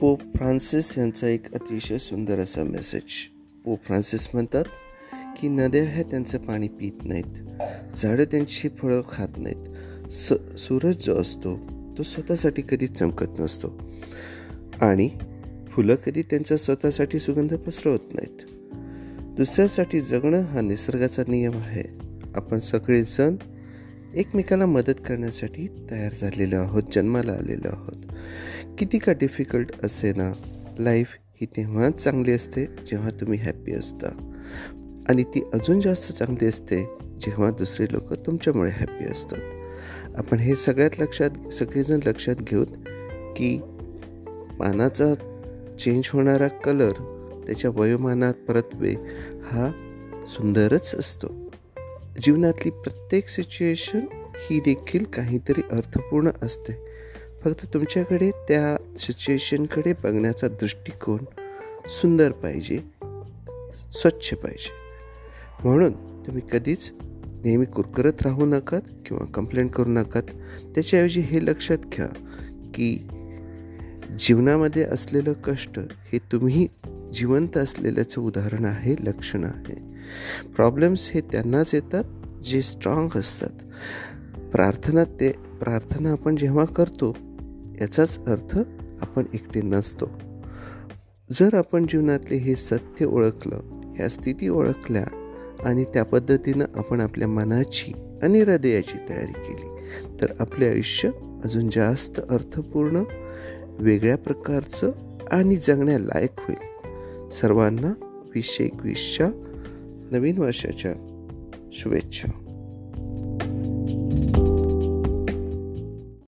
Pope Francis यांचा एक अतिशय सुंदर असा मेसेज पोप फ्रान्सिस म्हणतात की नद्या ह्या त्यांचं पाणी पित नाहीत. झाडं त्यांची फळं खात नाहीत. स सूरज जो असतो तो स्वतःसाठी कधीच चमकत नसतो. आणि फुलं कधी त्यांच्या स्वतःसाठी सुगंध पसरवत नाहीत. दुसऱ्यासाठी जगणं हा निसर्गाचा नियम आहे. आपण सगळे सण एकमेकाला मदत करण्यासाठी तयार झालेलो आहोत जन्माला आलेलो आहोत. किती का डिफिकल्ट असे ना लाईफ ही तेव्हाच चांगली असते जेव्हा तुम्ही हॅप्पी असता. आणि ती अजून जास्त चांगली असते जेव्हा दुसरे लोक तुमच्यामुळे हॅप्पी असतात. आपण हे सगळ्यात लक्षात सगळेजण लक्षात घेऊत की पानाचा चेंज होणारा कलर त्याच्या वयोमानात परतवे हा सुंदरच असतो. जीवनातली प्रत्येक सिच्युएशन ही देखील काहीतरी अर्थपूर्ण असते. फक्त तुमच्याकडे त्या सिच्युएशनकडे बघण्याचा दृष्टिकोन सुंदर पाहिजे स्वच्छ पाहिजे. म्हणून तुम्ही कधीच नेहमी कुरकुरत राहू नकात किंवा कंप्लेंट करू नकात. त्याच्याऐवजी हे लक्षात घ्या की जीवनामध्ये असलेलं कष्ट हे तुम्ही जिवंत असलेल्याचं उदाहरण आहे लक्षण आहे. प्रॉब्लेम्स हे त्यांनाच येतात जे स्ट्रॉंग असतात. प्रार्थना ते प्रार्थना आपण जेव्हा करतो याचाच अर्थ आपण एकटे नसतो. जर आपण जीवनातले हे सत्य ओळखलं ह्या स्थिती ओळखल्या आणि त्या पद्धतीनं आपण आपल्या मनाची आणि हृदयाची तयारी केली तर आपले आयुष्य अजून जास्त अर्थपूर्ण वेगळ्या प्रकारचं आणि जगण्यालायक होईल. सर्वांना वीसशे एकवीसच्या नवीन वर्षाच्या शुभेच्छा.